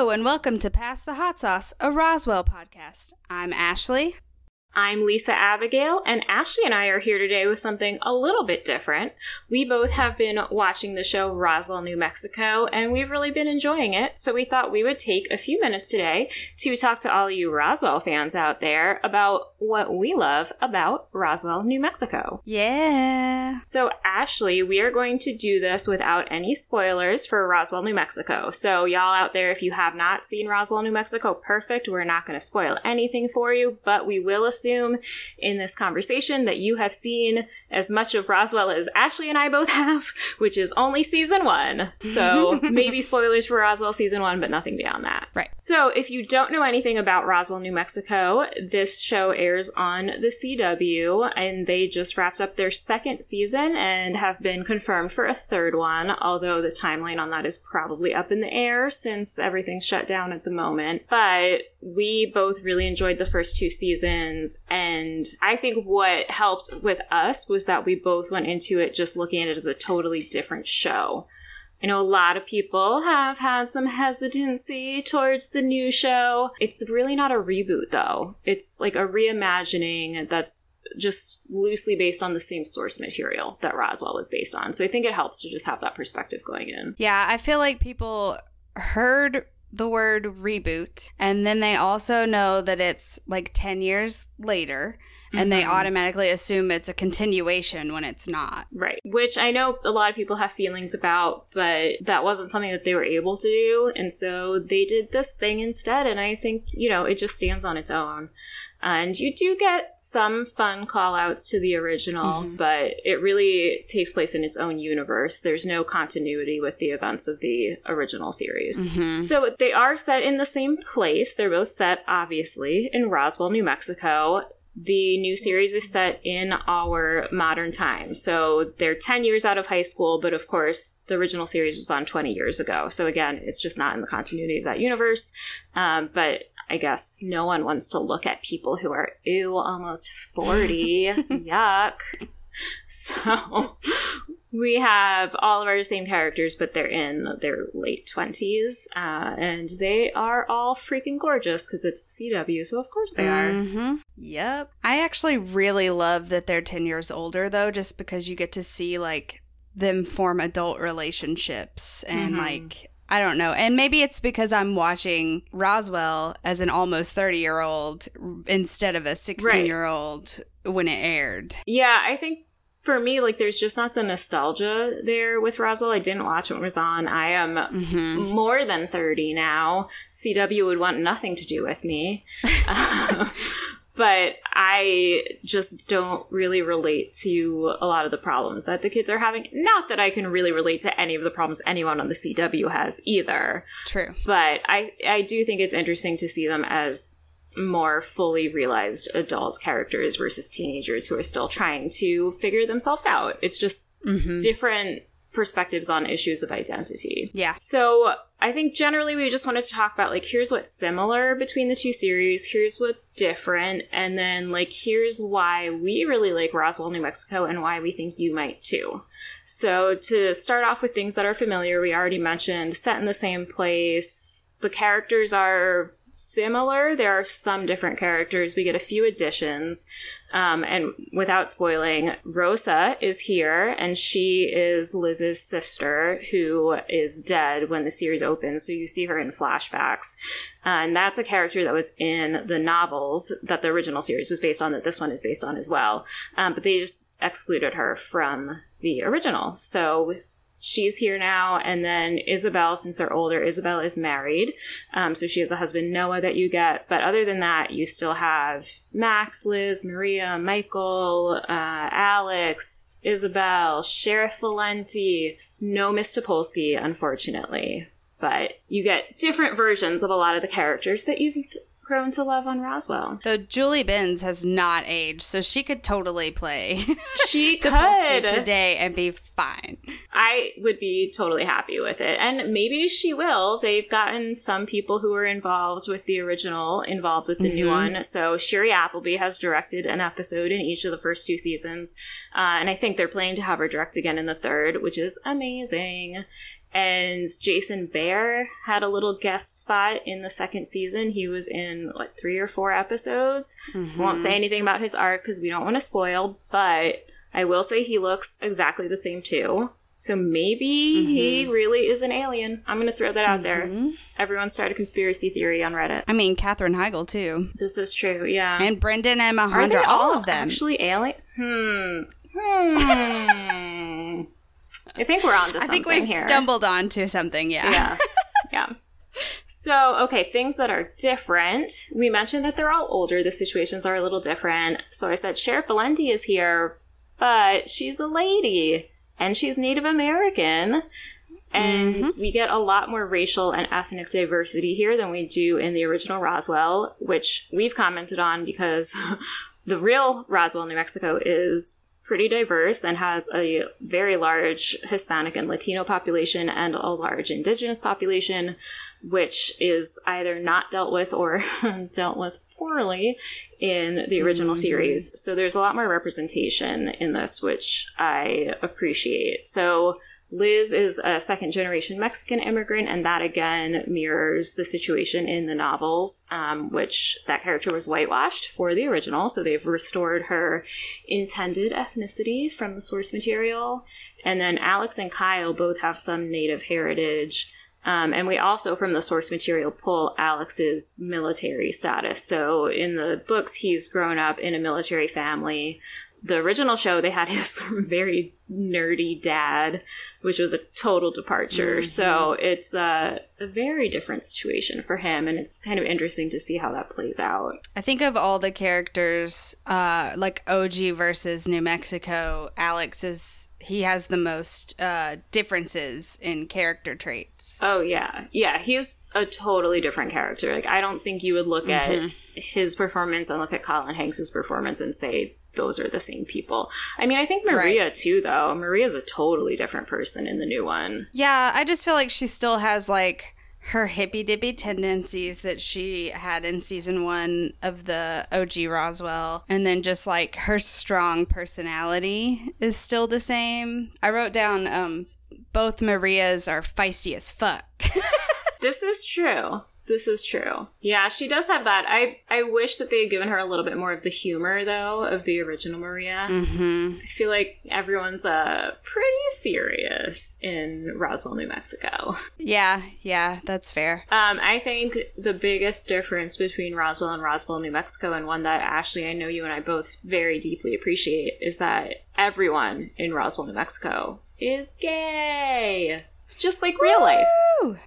Hello, and welcome to Pass the Hot Sauce, a Roswell podcast. I'm Ashley. I'm Lisa Abigail, and Ashley and I are here today with something a little bit different. We both have been watching the show Roswell, New Mexico, and we've really been enjoying it, so we thought we would take a few minutes today to talk to all you Roswell fans out there about what we love about Roswell, New Mexico. Yeah. So, Ashley, we are going to do this without any spoilers for Roswell, New Mexico. So, y'all out there, if you have not seen Roswell, New Mexico, perfect. We're not going to spoil anything for you, but we will assume in this conversation that you have seen as much of Roswell as Ashley and I both have, which is only season one. So maybe spoilers for Roswell season one, but nothing beyond that. Right. So if you don't know anything about Roswell, New Mexico, this show airs on the CW and they just wrapped up their second season and have been confirmed for a third one, although the timeline on that is probably up in the air since everything's shut down at the moment. But we both really enjoyed the first two seasons and I think what helped with us was that we both went into it just looking at it as a totally different show. I know a lot of people have had some hesitancy towards the new show. It's really not a reboot though. It's like a reimagining that's just loosely based on the same source material that Roswell was based on. So I think it helps to just have that perspective going in. Yeah, I feel like people heard the word reboot and then they also know that it's like 10 years later and they Mhm. automatically assume it's a continuation when it's not. Right. Which I know a lot of people have feelings about, but that wasn't something that they were able to do. And so they did this thing instead. And I think, you know, it just stands on its own. And you do get some fun call outs to the original, Mhm. but it really takes place in its own universe. There's no continuity with the events of the original series. Mhm. So they are set in the same place. They're both set, obviously, in Roswell, New Mexico. The new series is set in our modern time. So they're 10 years out of high school, but of course, the original series was on 20 years ago. So again, it's just not in the continuity of that universe. Um, but I guess no one wants to look at people who are, ew, almost 40. Yuck. So we have all of our same characters, but they're in their late 20s. Uh, and they are all freaking gorgeous because it's the CW. So, of course, they are. hmm Yep. I actually really love that they're 10 years older, though, just because you get to see, like, them form adult relationships and, Mhm. like, I don't know. And maybe it's because I'm watching Roswell as an almost 30 year old instead of a 16 year old when it aired. Yeah, I think for me, like, there's just not the nostalgia there with Roswell. I didn't watch when it was on. I am hmm more than 30 now. CW would want nothing to do with me. Um, but I just don't really relate to a lot of the problems that the kids are having. Not that I can really relate to any of the problems anyone on the CW has either. True. But I, I do think it's interesting to see them as more fully realized adult characters versus teenagers who are still trying to figure themselves out. It's just hmm different perspectives on issues of identity. Yeah. So I think generally we just wanted to talk about like here's what's similar between the two series, here's what's different, and then like here's why we really like Roswell, New Mexico, and why we think you might too. So to start off with things that are familiar, we already mentioned set in the same place. The characters are similar. There are some different characters. We get a few additions. Um, and without spoiling, Rosa is here, and she is Liz's sister, who is dead when the series opens. So you see her in flashbacks. Uh, and that's a character that was in the novels that the original series was based on, that this one is based on as well. Um, but they just excluded her from the original. So she's here now. And then Isabel, since they're older, Isabel is married. Um, so she has a husband, Noah, that you get. But other than that, you still have Max, Liz, Maria, Michael, uh, Alex, Isabel, Sheriff Valenti. No Miss Topolsky, unfortunately. But you get different versions of a lot of the characters that you've grown to love on Roswell. Though Julie Benz has not aged, so she could totally play She could. today and be fine. I would be totally happy with it. And maybe she will. They've gotten some people who were involved with the original involved with the new Mhm. one. So Shiri Appleby has directed an episode in each of the first two seasons. Uh, and I think they're planning to have her direct again in the third, which is amazing. And Jason Behr had a little guest spot in the second season. He was in like three or four episodes. Mm-hmm. Won't say anything about his arc because we don't want to spoil, but I will say he looks exactly the same too. So maybe mm-hmm. he really is an alien. I'm going to throw that out mm-hmm. there. Everyone started a conspiracy theory on Reddit. I mean, Katherine Heigl too. This is true. Yeah, and Brendan and Majandra, all, all of them actually alien. Hmm. Hmm. I think we're on to something I think we've here. stumbled onto something. Yeah. Yeah. Yeah. So, okay, things that are different. We mentioned that they're all older. The situations are a little different. So I said Sheriff Valenti is here, but she's a lady and she's Native American. And mm-hmm. we get a lot more racial and ethnic diversity here than we do in the original Roswell, which we've commented on because the real Roswell, New Mexico is pretty diverse and has a very large Hispanic and Latino population and a large indigenous population, which is either not dealt with or dealt with poorly in the original mm-hmm. series. So there's a lot more representation in this, which I appreciate. So Liz is a second generation Mexican immigrant, and that again mirrors the situation in the novels, um, which that character was whitewashed for the original. So they've restored her intended ethnicity from the source material. And then Alex and Kyle both have some native heritage. Um, and we also, from the source material, pull Alex's military status. So in the books, he's grown up in a military family the original show, they had his very nerdy dad, which was a total departure. Mm-hmm. So it's a, a, very different situation for him, and it's kind of interesting to see how that plays out. I think of all the characters, uh, like OG versus New Mexico, Alex is he has the most uh, differences in character traits. Oh yeah, yeah, he's a totally different character. Like I don't think you would look mm-hmm. at his performance and look at Colin Hanks's performance and say those are the same people. I mean, I think Maria right. too, though. Maria's a totally different person in the new one. Yeah, I just feel like she still has like her hippy dippy tendencies that she had in season one of the OG Roswell. And then just like her strong personality is still the same. I wrote down um, both Marias are feisty as fuck. this is true. This is true. Yeah, she does have that. I I wish that they had given her a little bit more of the humor though of the original Maria. Mm-hmm. I feel like everyone's uh pretty serious in Roswell, New Mexico. Yeah, yeah, that's fair. Um, I think the biggest difference between Roswell and Roswell, New Mexico, and one that Ashley, I know you and I both very deeply appreciate, is that everyone in Roswell, New Mexico is gay just like real life.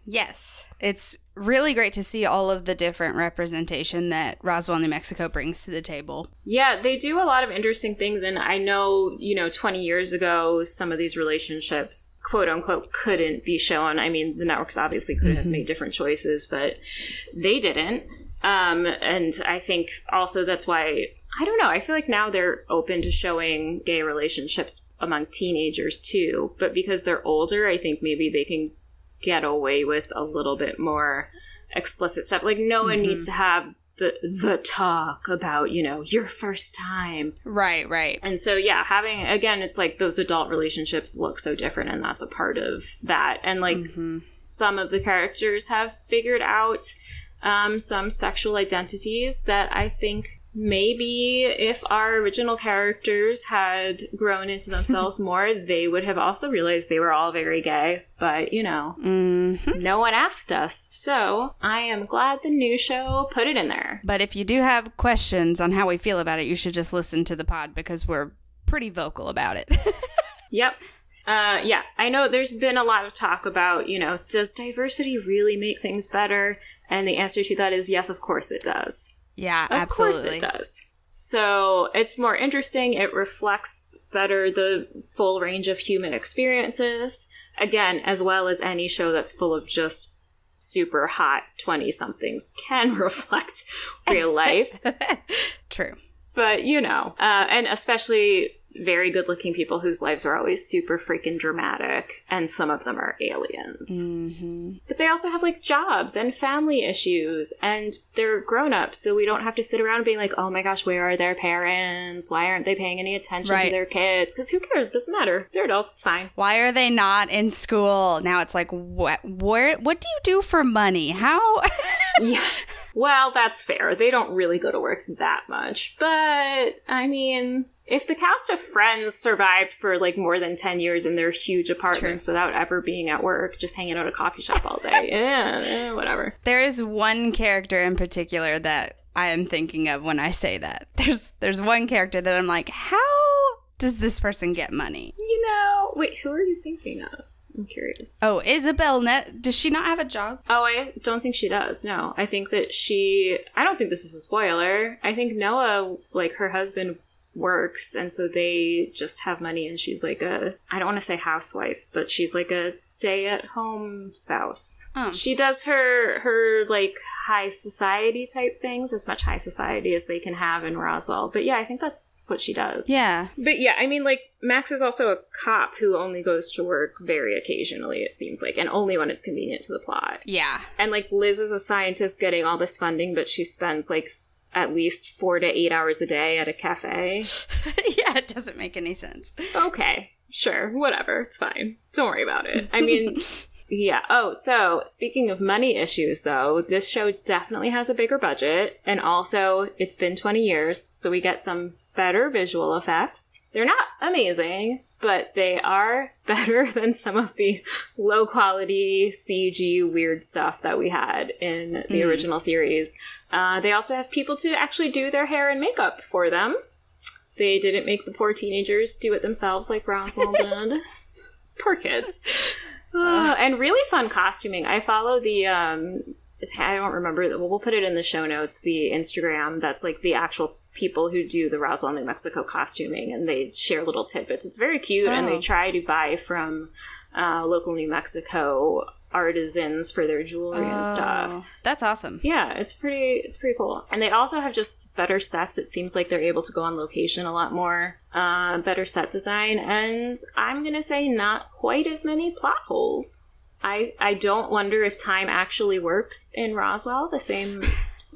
Yes. It's really great to see all of the different representation that Roswell, New Mexico brings to the table. Yeah, they do a lot of interesting things. And I know, you know, 20 years ago, some of these relationships, quote unquote, couldn't be shown. I mean, the networks obviously could mm-hmm. have made different choices, but they didn't. Um, and I think also that's why I don't know. I feel like now they're open to showing gay relationships among teenagers too, but because they're older, I think maybe they can get away with a little bit more explicit stuff. Like no one mm-hmm. needs to have the the talk about, you know, your first time. Right, right. And so yeah, having again, it's like those adult relationships look so different and that's a part of that. And like mm-hmm. some of the characters have figured out um, some sexual identities that I think maybe if our original characters had grown into themselves more, they would have also realized they were all very gay. But, you know, mm-hmm. no one asked us. So I am glad the new show put it in there. But if you do have questions on how we feel about it, you should just listen to the pod because we're pretty vocal about it. yep. Uh, yeah, I know there's been a lot of talk about, you know, does diversity really make things better? And the answer to that is yes, of course it does. Yeah, of absolutely. course it does. So it's more interesting. It reflects better the full range of human experiences. Again, as well as any show that's full of just super hot 20 somethings can reflect real life. True. But, you know, uh, and especially very good looking people whose lives are always super freaking dramatic, and some of them are aliens. Mm-hmm. But they also have like jobs and family issues, and they're grown ups, so we don't have to sit around being like, oh my gosh, where are their parents? Why aren't they paying any attention Right. to their kids? Because who cares? Doesn't matter. They're adults, it's fine. Why are they not in school? Now it's like, what? Where? What do you do for money? How? Yeah. Well, that's fair. They don't really go to work that much. But, I mean, if the cast of Friends survived for like more than 10 years in their huge apartments without ever being at work, just hanging out at a coffee shop all day, yeah, eh, whatever. there is one character in particular that I am thinking of when I say that. There's there's one character that I'm like, how does this person get money? You know, wait, who are you thinking of? I'm curious. Oh, Isabel Net. Does she not have a job? Oh, I don't think she does. No, I think that she. I don't think this is a spoiler. I think Noah, like her husband, works, and so they just have money, and she's like a. I don't want to say housewife, but she's like a stay-at-home spouse. Oh. She does her her like high society type things, as much high society as they can have in Roswell. But yeah, I think that's what she does. Yeah. But yeah, I mean, like, Max is also a cop who only goes to work very occasionally, it seems like, and only when it's convenient to the plot. Yeah. And, like, Liz is a scientist getting all this funding, but she spends, like, at least four to eight hours a day at a cafe. yeah, it doesn't make any sense. Okay, sure, whatever, it's fine. Don't worry about it. I mean, yeah. Oh, so speaking of money issues, though, this show definitely has a bigger budget, and also it's been 20 years, so we get some better visual effects. They're not amazing, but they are better than some of the low quality CG weird stuff that we had in the original series. Uh, they also have people to actually do their hair and makeup for them. They didn't make the poor teenagers do it themselves like Roswell did. poor kids. Uh, and really fun costuming. I follow the um I don't remember well, we'll put it in the show notes, the Instagram that's like the actual people who do the Roswell, New Mexico costuming and they share little tidbits. It's very cute and they Oh. try to buy from uh, local New Mexico artisans for their jewelry and stuff. Oh, That's awesome. Yeah, it's pretty it's pretty cool. And they also have just better sets. It seems like they're able to go on location a lot more. Uh, better set design and I'm going to say not quite as many plot holes. I I don't wonder if time actually works in Roswell the same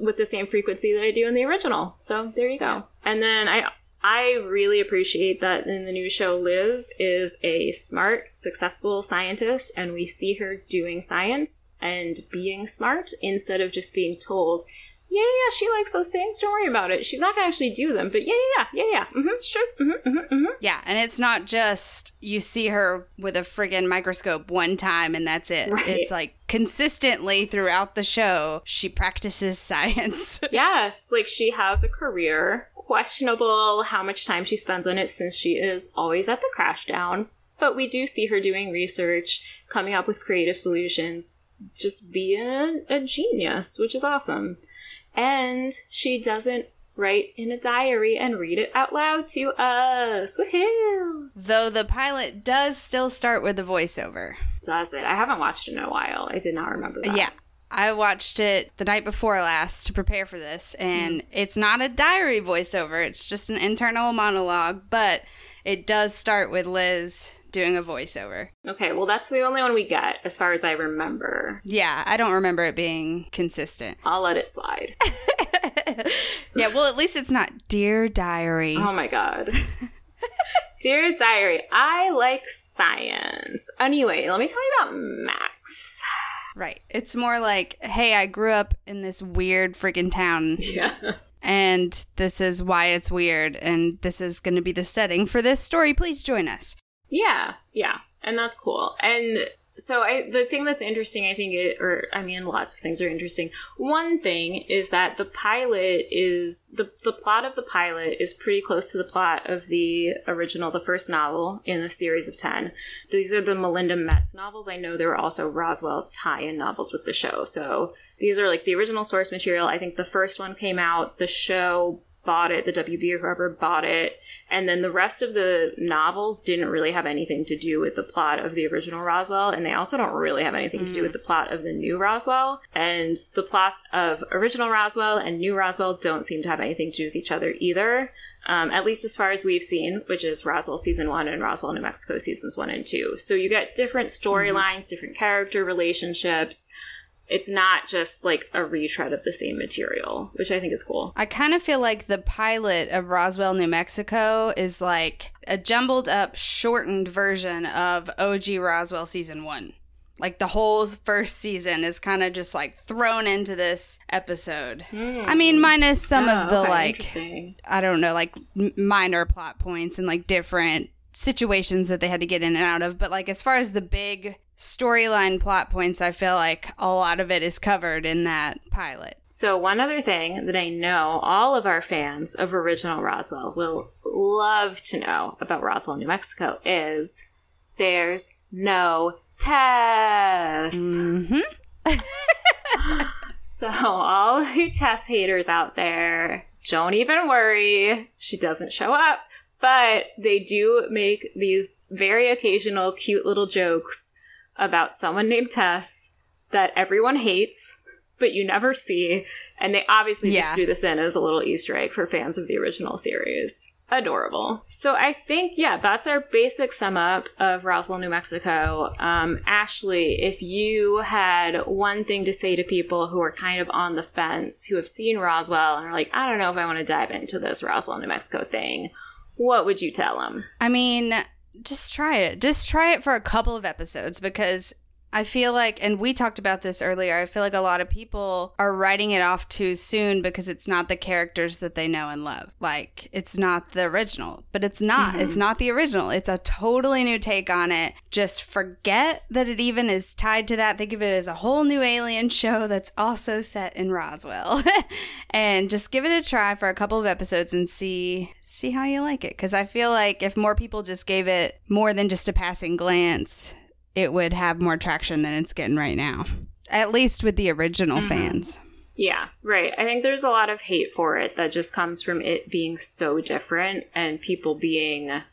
with the same frequency that I do in the original. So there you go. And then I I really appreciate that in the new show Liz is a smart, successful scientist and we see her doing science and being smart instead of just being told, yeah, yeah, she likes those things. Don't worry about it. She's not gonna actually do them, but yeah, yeah, yeah, yeah, yeah. Mm-hmm, sure. Mm-hmm, mm-hmm, mm-hmm. Yeah, and it's not just you see her with a friggin' microscope one time and that's it. Right. It's like consistently throughout the show, she practices science. Yes, like she has a career. Questionable how much time she spends on it since she is always at the Crashdown. But we do see her doing research, coming up with creative solutions, just being a genius, which is awesome. And she doesn't write in a diary and read it out loud to us. Woohoo! Though the pilot does still start with the voiceover. Does it? I haven't watched it in a while. I did not remember that. Yeah. I watched it the night before last to prepare for this, and hmm. it's not a diary voiceover. It's just an internal monologue, but it does start with Liz doing a voiceover. Okay, well, that's the only one we get, as far as I remember. Yeah, I don't remember it being consistent. I'll let it slide. Yeah, well, at least it's not Dear Diary. Oh my god. Dear Diary, I like science. Anyway, let me tell you about Max. Right. It's more like, hey, I grew up in this weird freaking town, Yeah. and this is why it's weird, and this is going to be the setting for this story. Please join us. Yeah, yeah. And that's cool. And so I the thing that's interesting, I think it or I mean lots of things are interesting. One thing is that the pilot is the the plot of the pilot is pretty close to the plot of the original, the first novel in the series of ten. These are the Melinda Metz novels. I know there were also Roswell tie-in novels with the show. So these are like the original source material. I think the first one came out, the show bought it, the WB or whoever bought it, and then the rest of the novels didn't really have anything to do with the plot of the original Roswell, and they also don't really have anything mm. to do with the plot of the new Roswell. And the plots of original Roswell and new Roswell don't seem to have anything to do with each other either. Um, at least as far as we've seen, which is Roswell season one and Roswell, New Mexico seasons one and two. So you get different storylines, mm-hmm. different character relationships it's not just like a retread of the same material, which I think is cool. I kind of feel like the pilot of Roswell, New Mexico is like a jumbled up, shortened version of OG Roswell season one. Like the whole first season is kind of just like thrown into this episode. Mm. I mean, minus some of the okay, like, I don't know, like minor plot points and like different situations that they had to get in and out of. But like as far as the big storyline plot points, I feel like a lot of it is covered in that pilot. So, one other thing that I know all of our fans of original Roswell will love to know about Roswell, New Mexico is there's no Tess. Mm-hmm. so, all you Tess haters out there, don't even worry. She doesn't show up, but they do make these very occasional cute little jokes about someone named Tess that everyone hates, but you never see. And they obviously yeah. just threw this in as a little Easter egg for fans of the original series. Adorable. So I think, yeah, that's our basic sum up of Roswell, New Mexico. Um, Ashley, if you had one thing to say to people who are kind of on the fence, who have seen Roswell and are like, I don't know if I want to dive into this Roswell, New Mexico thing, what would you tell them? I mean, just try it. Just try it for a couple of episodes because I feel like, and we talked about this earlier, I feel like a lot of people are writing it off too soon because it's not the characters that they know and love. Like, it's not the original, but it's not. Mm-hmm. It's not the original. It's a totally new take on it. Just forget that it even is tied to that. Think of it as a whole new alien show that's also set in Roswell. and just give it a try for a couple of episodes and see see how you like it because I feel like if more people just gave it more than just a passing glance, it would have more traction than it's getting right now. At least with the original mm-hmm. fans. Yeah, right. I think there's a lot of hate for it that just comes from it being so different and people being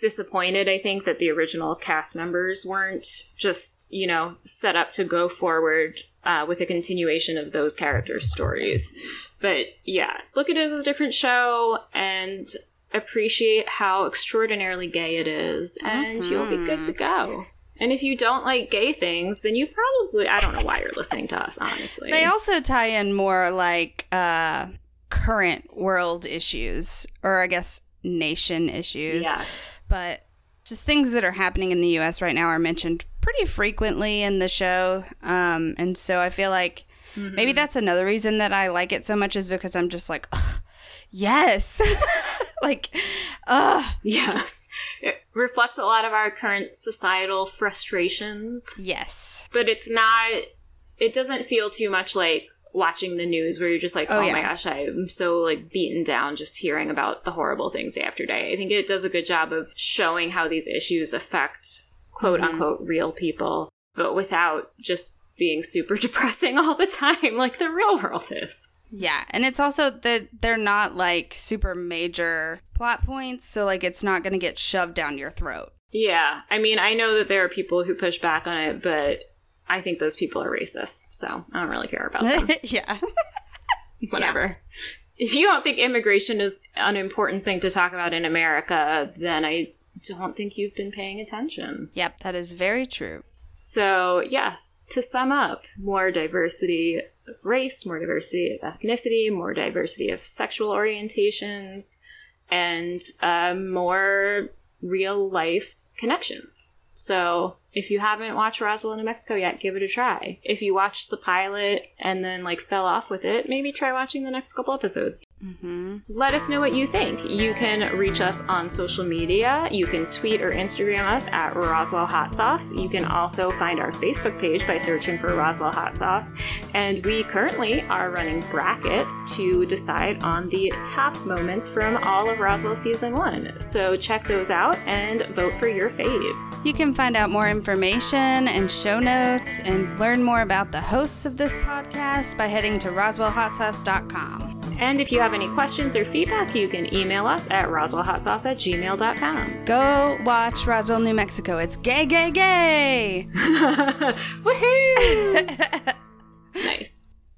disappointed, I think, that the original cast members weren't just, you know, set up to go forward uh, with a continuation of those characters' stories. But yeah, look at it as a different show and appreciate how extraordinarily gay it is, and mm-hmm. you'll be good to go. And if you don't like gay things, then you probably I don't know why you're listening to us, honestly. They also tie in more like uh current world issues or I guess nation issues. Yes. But just things that are happening in the US right now are mentioned pretty frequently in the show. Um and so I feel like mm-hmm. maybe that's another reason that I like it so much is because I'm just like yes. like, uh Yes. It reflects a lot of our current societal frustrations. Yes. But it's not, it doesn't feel too much like watching the news where you're just like, oh, oh yeah. my gosh, I'm so like beaten down just hearing about the horrible things day after day. I think it does a good job of showing how these issues affect quote mm-hmm. unquote real people, but without just being super depressing all the time like the real world is. Yeah, and it's also that they're not like super major plot points, so like it's not going to get shoved down your throat. Yeah, I mean, I know that there are people who push back on it, but I think those people are racist, so I don't really care about them. yeah. Whatever. Yeah. If you don't think immigration is an important thing to talk about in America, then I don't think you've been paying attention. Yep, that is very true. So, yes, to sum up, more diversity of race, more diversity of ethnicity, more diversity of sexual orientations, and uh, more real life connections. So, if you haven't watched Roswell, New Mexico yet, give it a try. If you watched the pilot and then like fell off with it, maybe try watching the next couple episodes. Mm-hmm. Let us know what you think. You can reach us on social media. You can tweet or Instagram us at Roswell Hot Sauce. You can also find our Facebook page by searching for Roswell Hot Sauce. And we currently are running brackets to decide on the top moments from all of Roswell season one. So check those out and vote for your faves. You can find out more information and show notes and learn more about the hosts of this podcast by heading to RoswellHotSauce.com. And if you have any questions or feedback, you can email us at roswellhotsauce at gmail.com. Go watch Roswell, New Mexico. It's gay, gay, gay. Woohoo! nice.